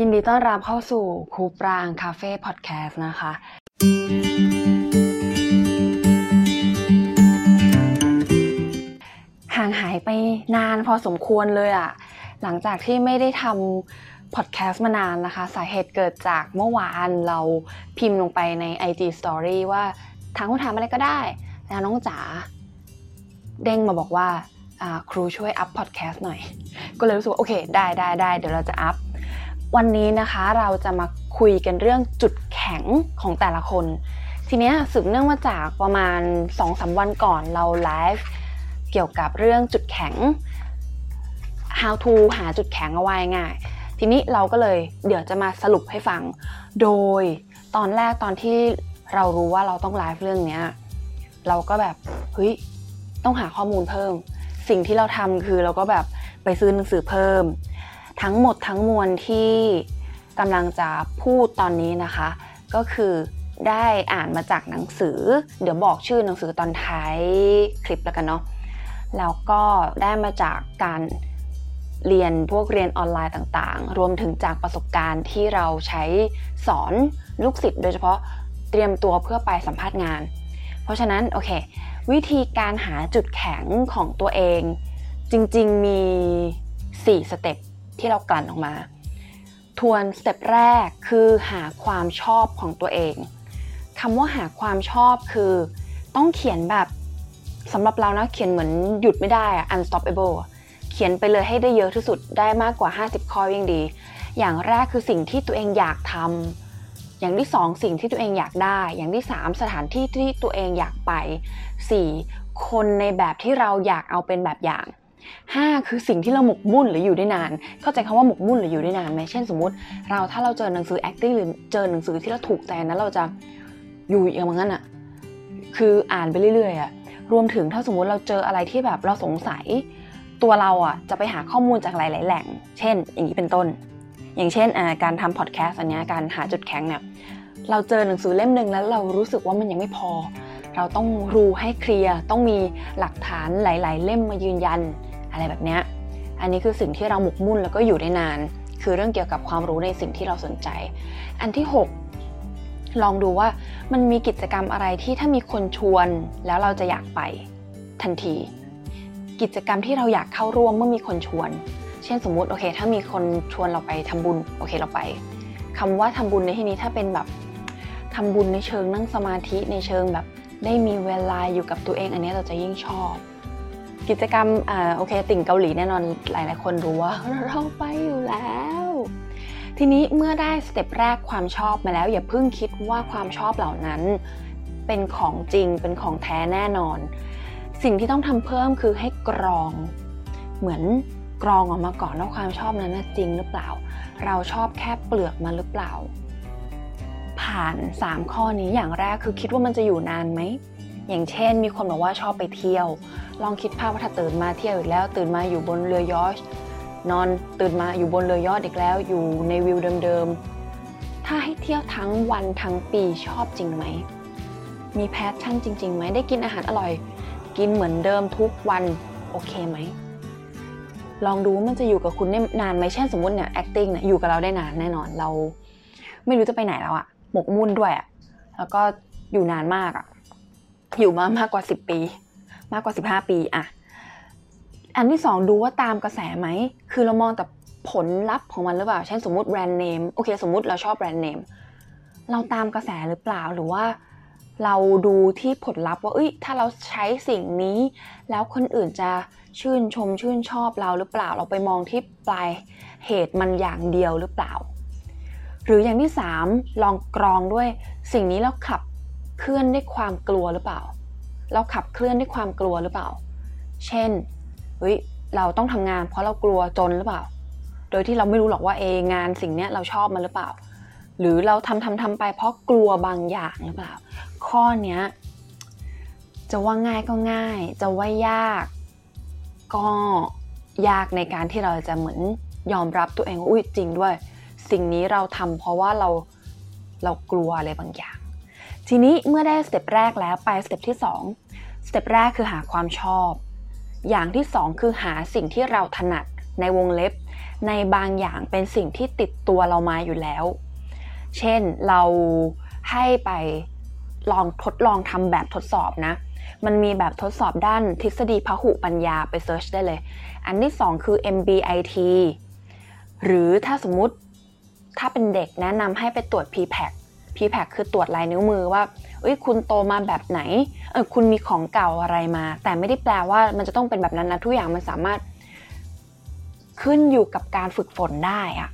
ยินดีต้อนรับเข้าสู่ครูปรางคาเฟ่พอดแคสต์นะคะ ห่างหายไปนานพอสมควรเลยอะหลังจากที่ไม่ได้ทำพอดแคสต์มานานนะคะ สาเหตุเกิดจากเมื่อวานเราพิมพ์ลงไปใน IG Story ว่าทางคุณถามอะไรก็ได้ แล้วน้องจ๋าเด้งมาบอกว่าครูช่วย up podcast หน่อย ก็เลยรู้สึกว่าโอเค ได้ได้ได้เดี๋ยวเราจะ up วันนี้นะคะเราจะมาคุยกันเรื่องจุดแข็งของแต่ละคน ทีนี้สืบเนื่องมาจากประมาณ 2 วันก่อนเราไลฟ์เกี่ยวกับเรื่องจุดแข็ง how to หาจุดแข็งเอาไว้ง่าย ทีนี้เราก็เลยเดี๋ยวจะมาสรุปให้ฟัง โดยตอนแรกตอนที่เรารู้ว่าเราต้องไลฟ์เรื่องนี้เราก็แบบเฮ้ยต้องหาข้อมูลเพิ่ม สิ่งที่เราทำคือเราก็แบบไปซื้อหนังสือเพิ่ม ทั้งหมดทั้งมวลที่กำลังจะพูดตอนนี้นะคะ ก็คือได้อ่านมาจากหนังสือ เดี๋ยวบอกชื่อหนังสือตอนท้ายคลิปแล้วกันเนาะแล้วก็ได้มาจากการเรียนพวกเรียนออนไลน์ต่างๆ รวมถึงจากประสบการณ์ที่เราใช้สอนลูกศิษย์โดยเฉพาะเตรียมตัวเพื่อไปสัมภาษณ์งาน เพราะฉะนั้นโอเค วิธีการหาจุดแข็งของตัวเอง จริงๆมี 4 สเต็ป ที่เรากลั่นออกมา ทวนสเต็ปแรกคือหาความชอบของตัวเองคำว่าหาความชอบคือต้องเขียนแบบสำหรับเรานะเขียนเหมือนหยุดไม่ได้อะ unstoppable เขียนไปเลยให้ได้เยอะที่สุดได้มากกว่า 50 ข้อยิ่งดี อย่างแรกคือสิ่งที่ตัวเองอยากทำอย่างที่สองสิ่งที่ตัวเองอยากได้ อย่างที่สามสถานที่ที่ตัวเองอยากไปสี่คนในแบบที่เราอยากเอาเป็นแบบอย่าง 5 คือสิ่งที่เราหมกมุ่นหรืออยู่ได้นาน เข้าใจคำว่าหมกมุ่นหรืออยู่ได้นานไหมเช่นสมมติ เราถ้าเราเจอหนังสือ acting หรือเจอหนังสือที่เราถูกใจนั้นเราจะอยู่อย่างนั้นอะคืออ่านไปเรื่อยๆอะรวมถึงถ้าสมมุติเราเจออะไรที่แบบเราสงสัย ตัวเราอะจะไปหาข้อมูลจากหลาย ๆ แหล่ง เช่น อย่างนี้เป็นต้น อย่างเช่นการทำพอดแคสต์อันนี้การหาจุดแข็งเนี่ยเราเจอหนังสือเล่มหนึ่งแล้วเรารู้สึกว่ามันยังไม่พอ เราต้องรู้ให้เคลียร์ ต้องมีหลักฐานหลาย ๆ เล่มมายืนยัน อะไรแบบนี้อันนี้คือสิ่งที่เราหมกมุ่นแล้วก็อยู่ได้นาน คือเรื่องเกี่ยวกับความรู้ในสิ่งที่เราสนใจ อันที่ 6 ลองดูว่ามันมีกิจกรรมอะไรที่ถ้ามีคนชวนแล้วเราจะอยากไปทันที กิจกรรมที่เราอยากเข้าร่วมเมื่อมีคนชวน เช่นสมมุติโอเค ถ้ามีคนชวนเราไปทำบุญโอเคเราไปคำว่าทำบุญในที่นี้ถ้าเป็นแบบทำบุญในเชิงนั่งสมาธิในเชิงแบบได้มีเวลาอยู่กับตัวเอง อันนี้เราจะยิ่งชอบ กิจกรรมอ่าโอเค ติ่งเกาหลีแน่นอนหลาย ๆ คนรู้ว่าเราไปอยู่แล้ว ทีนี้เมื่อได้สเต็ปแรกความชอบมาแล้ว อย่าเพิ่งคิดว่าความชอบเหล่านั้น เป็นของจริงเป็นของแท้แน่นอน สิ่งที่ต้องทำเพิ่มคือให้กรอง เหมือนกรองออกมาก่อนว่าความชอบนั้นจริงหรือเปล่า เราชอบแค่เปลือกมันหรือเปล่า ผ่าน 3 ข้อนี้อย่างแรกคือคิดว่ามันจะอยู่นานไหม อย่างเช่น มีคนบอกว่าชอบไปเที่ยว ลองคิดภาพว่าถ้าตื่นมาเที่ยวอีกแล้ว ตื่นมาอยู่บนเรือยอชนอนตื่นมาอยู่บนเรือยอชอีกแล้ว อยู่ในวิวเดิมๆ ถ้าให้เที่ยวทั้งวันทั้งปีชอบจริงไหม มีแพชชั่นจริงๆไหมได้กินอาหารอร่อย กินเหมือนเดิมทุกวันโอเคไหมลองดูมันจะอยู่กับคุณได้นานไหมเช่นสมมติเนี่ย acting เนี่ยอยู่กับเราได้นานแน่นอนเรา ไม่รู้จะไปไหนแล้วอะหมกมุ่นด้วยอะแล้วก็อยู่นานมากอะ อยู่มามากกว่า 10 ปี มากกว่า 15 ปีอะอันที่สองดูว่าตามกระแสไหม คือเรามองแต่ผลลัพธ์ของมันหรือเปล่า เช่นสมมติแบรนด์เนม โอเค สมมติเราชอบแบรนด์เนม เราตามกระแสหรือเปล่า หรือว่าเราดูที่ผลลัพธ์ว่า เอ้ย ถ้าเราใช้สิ่งนี้ แล้วคนอื่นจะชื่นชมชื่นชอบเราหรือเปล่า เราไปมองที่ปลายเหตุมันอย่างเดียวหรือเปล่า หรืออย่างที่สามลองกรองด้วยสิ่งนี้แล้วขับ เคลื่อนด้วยความกลัวหรือเปล่า เราขับเคลื่อนด้วยความกลัวหรือเปล่า เช่นเฮ้ยเราต้องทำงาน เพราะเรากลัวจนหรือเปล่า โดยที่เราไม่รู้หรอกว่าเองานสิ่งนี้เราชอบมันหรือเปล่า หรือเราทำทำทำไปเพราะกลัวบางอย่างหรือเปล่า ข้อเนี้ยจะว่าง่ายก็ง่าย จะว่ายาก ก็ยากในการที่เราจะเหมือนยอมรับตัวเองว่าอุ้ยจริงด้วย สิ่งนี้เราทำเพราะว่าเราเรากลัวอะไรบางอย่าง ทีนี้เมื่อได้ step แรกแล้วไป step ที่2 step แรกคือหาความชอบ อย่างที่ 2 คือหาสิ่งที่เราถนัดในวงเล็บ ในบางอย่างเป็นสิ่งที่ติดตัวเรามาอยู่แล้ว เช่นเราให้ไปลองทดลองทำแบบทดสอบนะ มันมีแบบทดสอบด้านทฤษฎีพหุปัญญาไป search ได้เลย อันที่สองคือ MBTI หรือถ้าสมมุติถ้าเป็นเด็กแนะนำให้ไปตรวจ p p a c PPAC คือตรวจลายนิ้วมือว่าเอ้ยคุณโตมาแบบไหนเออคุณมีของเก่าอะไรมา แต่ไม่ได้แปลว่ามันจะต้องเป็นแบบนั้นนะทุกอย่างมันสามารถขึ้นอยู่กับการฝึกฝนได้อะ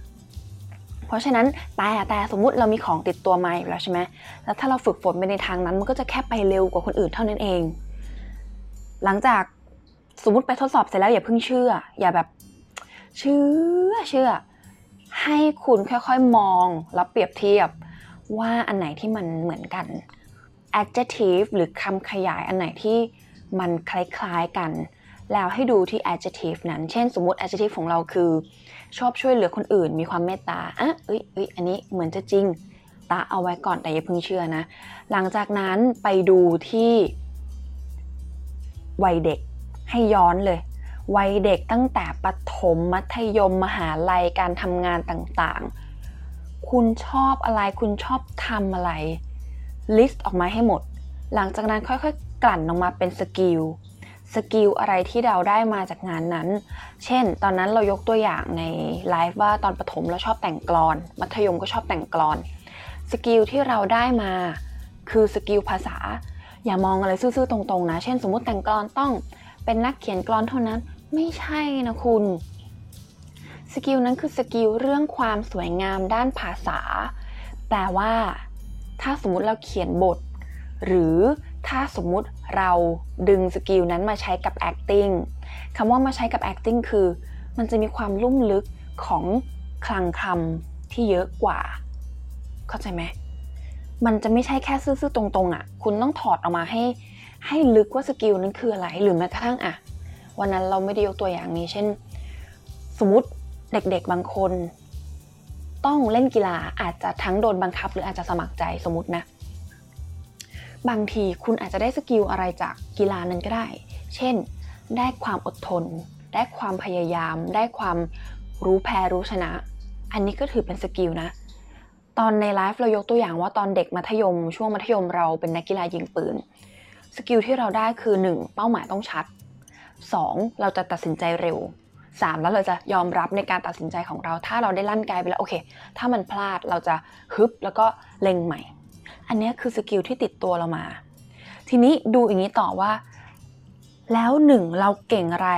เพราะฉะนั้นแต่แต่สมมุติเรามีของติดตัวมาอยู่แล้วใช่ไหมแล้วถ้าเราฝึกฝนไปในทางนั้น มันก็จะแค่ไปเร็วกว่าคนอื่นเท่านั้นเอง หลังจากสมมติไปทดสอบเสร็จแล้วอย่าเพิ่งเชื่อ อย่าแบบเชื่อเชื่อ ให้คุณค่อยๆมองแล้วเปรียบเทียบ ว่าอันไหนที่มันเหมือนกัน adjective หรือคำขยายอันไหนที่มันคล้ายๆกัน แล้วให้ดูที่ adjective นั้น เช่นสมมติ adjective ของเราคือ ชอบช่วยเหลือคนอื่น มีความเมตตาอะเอ้ยเอ้ยอันนี้เหมือนจะจริง ตาเอาไว้ก่อนแต่อย่าเพิ่งเชื่อนะ หลังจากนั้นไปดูที่วัยเด็กให้ย้อนเลยวัยเด็กตั้งแต่ปฐมมัธยมมหาลัยการทำงานต่างๆ คุณชอบอะไร คุณชอบทำอะไร list ออกมาให้หมด หลังจากนั้นค่อยๆ กลั่นออกมาเป็น skill skill อะไรที่เราได้มาจากงานนั้น เช่น ตอนนั้นเรายกตัวอย่างในไลฟ์ว่าตอนประถมเราชอบแต่งกลอน มัธยมก็ชอบแต่งกลอน skill ที่เราได้มาคือ skill ภาษา อย่ามองอะไรซื่อๆตรงๆนะ เช่น สมมติแต่งกลอนต้องเป็นนักเขียนกลอนเท่านั้น ไม่ใช่นะคุณ skill นั้นคือ skill เรื่องความสวยงามด้านภาษาแต่ว่า ถ้าสมมติเราเขียนบท หรือถ้าสมมุติเราดึง skill นั้นมาใช้กับ acting คำว่ามาใช้กับ acting คือ มันจะมีความลุ่มลึกของคลังคำที่เยอะกว่า เข้าใจไหม มันจะไม่ใช่แค่ซื่อๆตรงๆอะ่ะ คุณต้องถอดออกมาให้ให้ลึกว่า skill นั้นคืออะไร หรือแม้กระทั่งอะวันนั้นเราไม่ได้ยกตัวอย่างนี้ เช่น สมมติ เด็กๆบางคน ต้องเล่นกีฬาอาจจะทั้งโดนบังคับ หรืออาจจะสมัครใจสมมตินะ บางทีคุณอาจจะได้ skill อะไรจากกีฬานั้นก็ได้ เช่น ได้ความอดทน ได้ความพยายาม ได้ความรู้แพ้รู้ชนะ อันนี้ก็ถือเป็น skill นะ ตอนในไลฟ์เรายกตัวอย่างว่าตอนเด็กมัธยม ช่วงมัธยมเราเป็นนักกีฬายิงปืน skill ที่เราได้คือ 1. เป้าหมายต้องชัด 2. เราจะตัดสินใจเร็ว 3. แล้วเราจะยอมรับในการตัดสินใจของเรา ถ้าเราได้ลั่นไกไปแล้วโอเค ถ้ามันพลาดเราจะฮึบแล้วก็เล็งใหม่ อันนี้คือ skill ที่ติดตัวเรามา ทีนี้ดูอย่างนี้ต่อว่า แล้วหนึ่งเราเก่งอะไร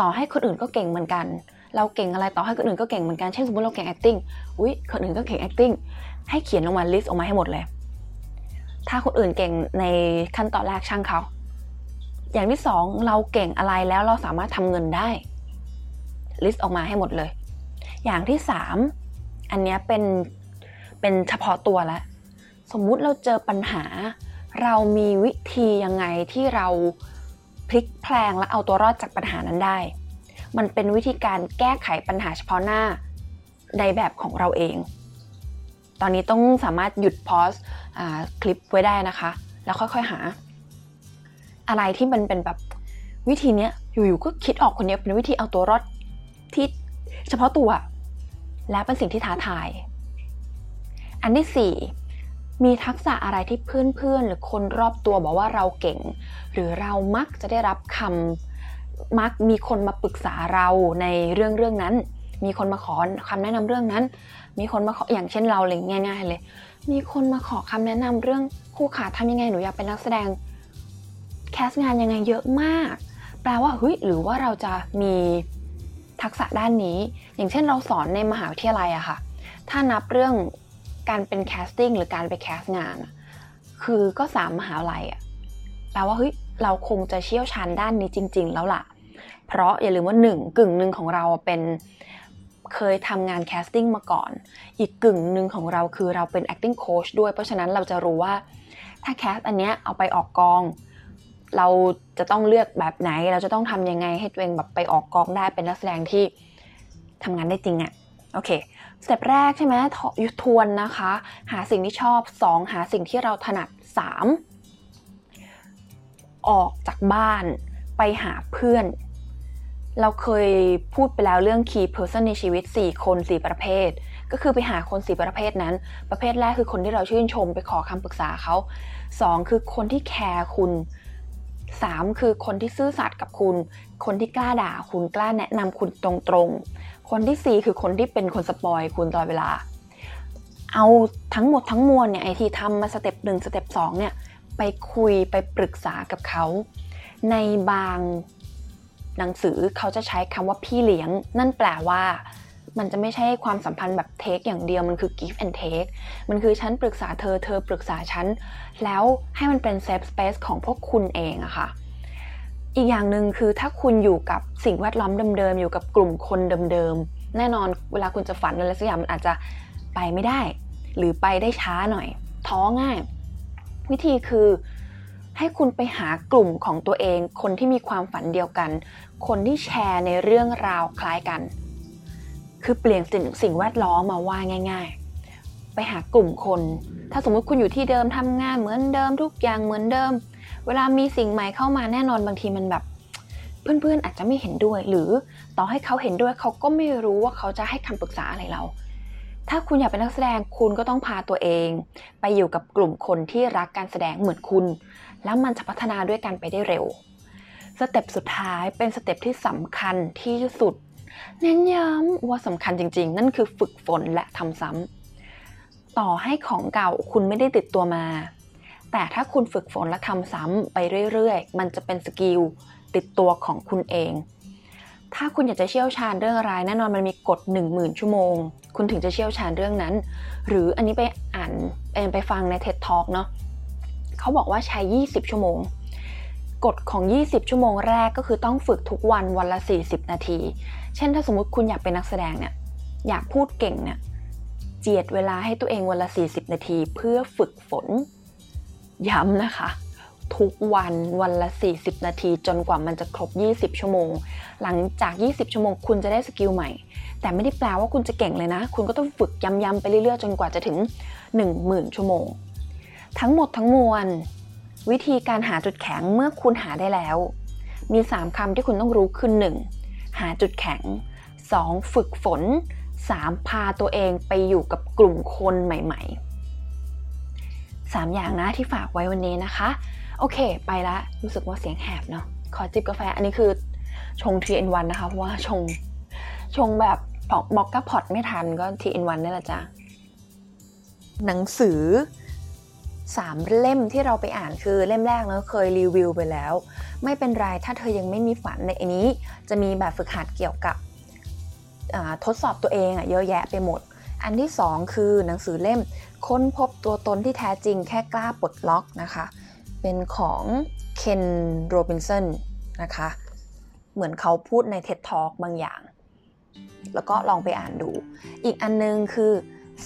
ต่อให้คนอื่นก็เก่งเหมือนกัน เราเก่งอะไรต่อให้คนอื่นก็เก่งเหมือนกันเช่นสมมติเราเก่ง acting อุ้ยคนอื่นก็เก่ง acting ให้เขียนลงมา list ออกมาให้หมดเลย ถ้าคนอื่นเก่งในขั้นตอนแรกช่างเขาอย่างที่สองเราเก่งอะไรแล้วเราสามารถทำเงินได้ ลิสต์ออกมาให้หมดเลย อย่างที่สามอันนี้เป็นเป็นเฉพาะตัวแล้วสมมุติเราเจอปัญหา เรามีวิธียังไงที่เราพลิกแพลงและเอาตัวรอดจากปัญหานั้นได้ มันเป็นวิธีการแก้ไขปัญหาเฉพาะหน้าในแบบของเราเอง ตอนนี้ต้องสามารถหยุดพอสคลิปไว้ได้นะคะ แล้วค่อยๆหา อะไรที่มันเป็นแบบวิธีเนี้ยอยู่ๆก็คิดออกคนนี้เป็นวิธีเอาตัวรอด ที่เฉพาะตัว และเป็นสิ่งที่ท้าทาย อันที่สี่มีทักษะอะไรที่เพื่อนๆ หรือคนรอบตัวบอกว่าเราเก่ง หรือเรามักจะได้รับคำมักมีคนมาปรึกษาเราในเรื่องเรื่องนั้น มีคนมาขอคำแนะนำเรื่องนั้น มีคนมาขออย่างเช่นเราเลยง่ายๆเลย มีคนมาขอคำแนะนำเรื่องคู่ขาทำยังไงหนูอยากเป็นนักแสดงแคสงานยังไงเยอะมาก แปลว่าเฮ้ยหรือว่าเราจะมี ทักษะด้านนี้ อย่างเช่นเราสอนในมหาวิทยาลัยอะค่ะ ถ้านับเรื่องการเป็น casting หรือการไป cast งาน คือก็สามมหาวิทยาลัยอะแปลว่าเฮ้ยเราคงจะเชี่ยวชาญด้านนี้จริง ๆ แล้วล่ะ เพราะอย่าลืมว่าหนึ่งกึ่งหนึ่งของเราเป็นเคยทำงาน casting มาก่อน อีกกึ่งหนึ่งของเราคือเราเป็น acting coach ด้วย เพราะฉะนั้นเราจะรู้ว่าถ้าแคสอันเนี้ยเอาไปออกกอง เราจะต้องเลือกแบบไหน เราจะต้องทำยังไงให้ตัวเองแบบไปออกกองได้เป็นนักแสดงที่ทำงานได้จริงอะโอเค สเต็ปแรกใช่ไหมยุทวนนะคะ หาสิ่งที่ชอบ 2 หาสิ่งที่เราถนัด 3 ออกจากบ้านไปหาเพื่อน เราเคยพูดไปแล้วเรื่อง key person ในชีวิต 4 คน 4 ประเภท ก็คือไปหาคน 4 ประเภทนั้น ประเภทแรกคือคนที่เราชื่นชมไปขอคำปรึกษาเขา 2 คือคนที่แคร์คุณ 3 คือคนที่ซื่อสัตย์กับคุณ คนที่กล้าด่าคุณกล้าแนะนำคุณตรงๆ คนที่ 4 คือคนที่เป็นคน spoil คุณตลอดเวลา เอาทั้งหมดทั้งมวลเนี่ยไอที่ทำมา step หนึ่ง step สองเนี่ยไปคุยไปปรึกษากับเขา ในบางหนังสือเขาจะใช้คำว่าพี่เลี้ยง นั่นแปลว่า มันจะไม่ใช่ความสัมพันธ์แบบเทคอย่างเดียวมันคือ give and take มันคือฉันปรึกษาเธอเธอปรึกษาฉัน แล้วให้มันเป็น safe space ของพวกคุณเองอะค่ะ อีกอย่างหนึ่งคือถ้าคุณอยู่กับสิ่งแวดล้อมเดิมๆ อยู่กับกลุ่มคนเดิมๆ แน่นอนเวลาคุณจะฝันอะไรสักอย่างมันอาจจะไปไม่ได้ หรือไปได้ช้าหน่อย ท้อง่าย วิธีคือให้คุณไปหากลุ่มของตัวเอง คนที่มีความฝันเดียวกัน คนที่แชร์ในเรื่องราวคล้ายกัน คือเปลี่ยนสิ่งสิ่งแวดล้อมมาว่าง่าย ๆ ไปหากลุ่มคน ถ้าสมมติคุณอยู่ที่เดิมทำงานเหมือนเดิมทุกอย่างเหมือนเดิม เวลามีสิ่งใหม่เข้ามาแน่นอนบางทีมันแบบ เพื่อนๆอาจจะไม่เห็นด้วย หรือต่อให้เขาเห็นด้วยเขาก็ไม่รู้ว่าเขาจะให้คำปรึกษาอะไรเรา ถ้าคุณอยากเป็นนักแสดงคุณก็ต้องพาตัวเอง ไปอยู่กับกลุ่มคนที่รักการแสดงเหมือนคุณ แล้วมันจะพัฒนาด้วยกันไปได้เร็ว step สุดท้ายเป็น step ที่สำคัญที่สุด เน้นย้ำว่าสำคัญจริง ๆ นั่นคือฝึกฝนและทำซ้ำต่อให้ของเก่าคุณไม่ได้ติดตัวมา แต่ถ้าคุณฝึกฝนและทำซ้ำไปเรื่อยๆ มันจะเป็น skill ติดตัวของคุณเอง ถ้าคุณอยากจะเชี่ยวชาญเรื่องอะไรแน่นอนมันมีกฎ10,000 ชั่วโมง คุณถึงจะเชี่ยวชาญเรื่องนั้น หรืออันนี้ไปอ่านไปฟังใน TED Talk เนาะเขาบอกว่าใช้ 20 ชั่วโมง กฎของ 20 ชั่วโมงแรกก็คือต้องฝึกทุกวันวันละ 40 นาที เช่นถ้าสมมุติคุณอยากเป็นนักแสดงเนี่ย อยากพูดเก่งเนี่ย เจียดเวลาให้ตัวเองวันละ 40 นาที เพื่อฝึกฝน ย้ำนะคะ ทุกวันวันละ 40 นาที จนกว่ามันจะครบ 20 ชั่วโมง หลังจาก 20 ชั่วโมง คุณจะได้สกิลใหม่ แต่ไม่ได้แปลว่าคุณจะเก่งเลยนะ คุณก็ต้องฝึกย้ำๆไปเรื่อยๆ จนกว่าจะถึง 10,000 ชั่วโมง ทั้งหมดทั้งมวล วิธีการหาจุดแข็งเมื่อคุณหาได้แล้ว มี 3คำที่คุณต้องรู้คือ 1. หาจุดแข็ง 2. ฝึกฝน 3. พาตัวเองไปอยู่กับกลุ่มคนใหม่ ๆ 3 อย่างนะที่ฝากไว้วันนี้นะคะ โอเค ไปละรู้สึกว่าเสียงแหบเนาะขอจิบกาแฟอันนี้คือชง 3 in 1นะคะ เพราะว่าชงชงแบบบอกกับพอตไม่ทันก็ 3 in 1นี่แหละจ้ะหนังสือ 3 เล่มที่เราไปอ่านคือเล่มแรกเนาะเคยรีวิวไปแล้ว ไม่เป็นไรถ้าเธอยังไม่มีฝันในอันนี้ จะมีแบบฝึกหัดเกี่ยวกับทดสอบตัวเองอะเยอะแยะไปหมด อันที่ 2 คือหนังสือเล่มค้นพบตัวตนที่แท้จริงแค่กล้าปลดล็อกนะคะ เป็นของเคนโรบินสันนะคะ เหมือนเขาพูดใน TED Talk บางอย่าง แล้วก็ลองไปอ่านดู อีกอันนึงคือ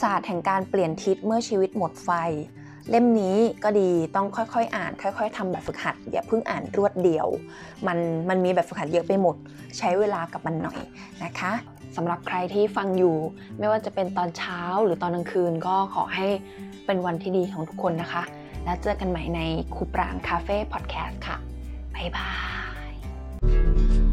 ศาสตร์แห่งการเปลี่ยนทิศเมื่อชีวิตหมดไฟ เล่มนี้ก็ดีต้องค่อยๆ อ่าน ค่อย ๆทำแบบฝึกหัด อย่าเพิ่งอ่านรวดเดียว มันมันมีแบบฝึกหัดเยอะไปหมด ใช้เวลากับมันหน่อยนะคะสำหรับใครที่ฟังอยู่ ไม่ว่าจะเป็นตอนเช้าหรือตอนกลางคืนก็ขอให้เป็นวันที่ดีของทุกคนนะคะ แล้วเจอกันใหม่ในคูปรางคาเฟ่พอดแคสต์ค่ะ บ๊ายบาย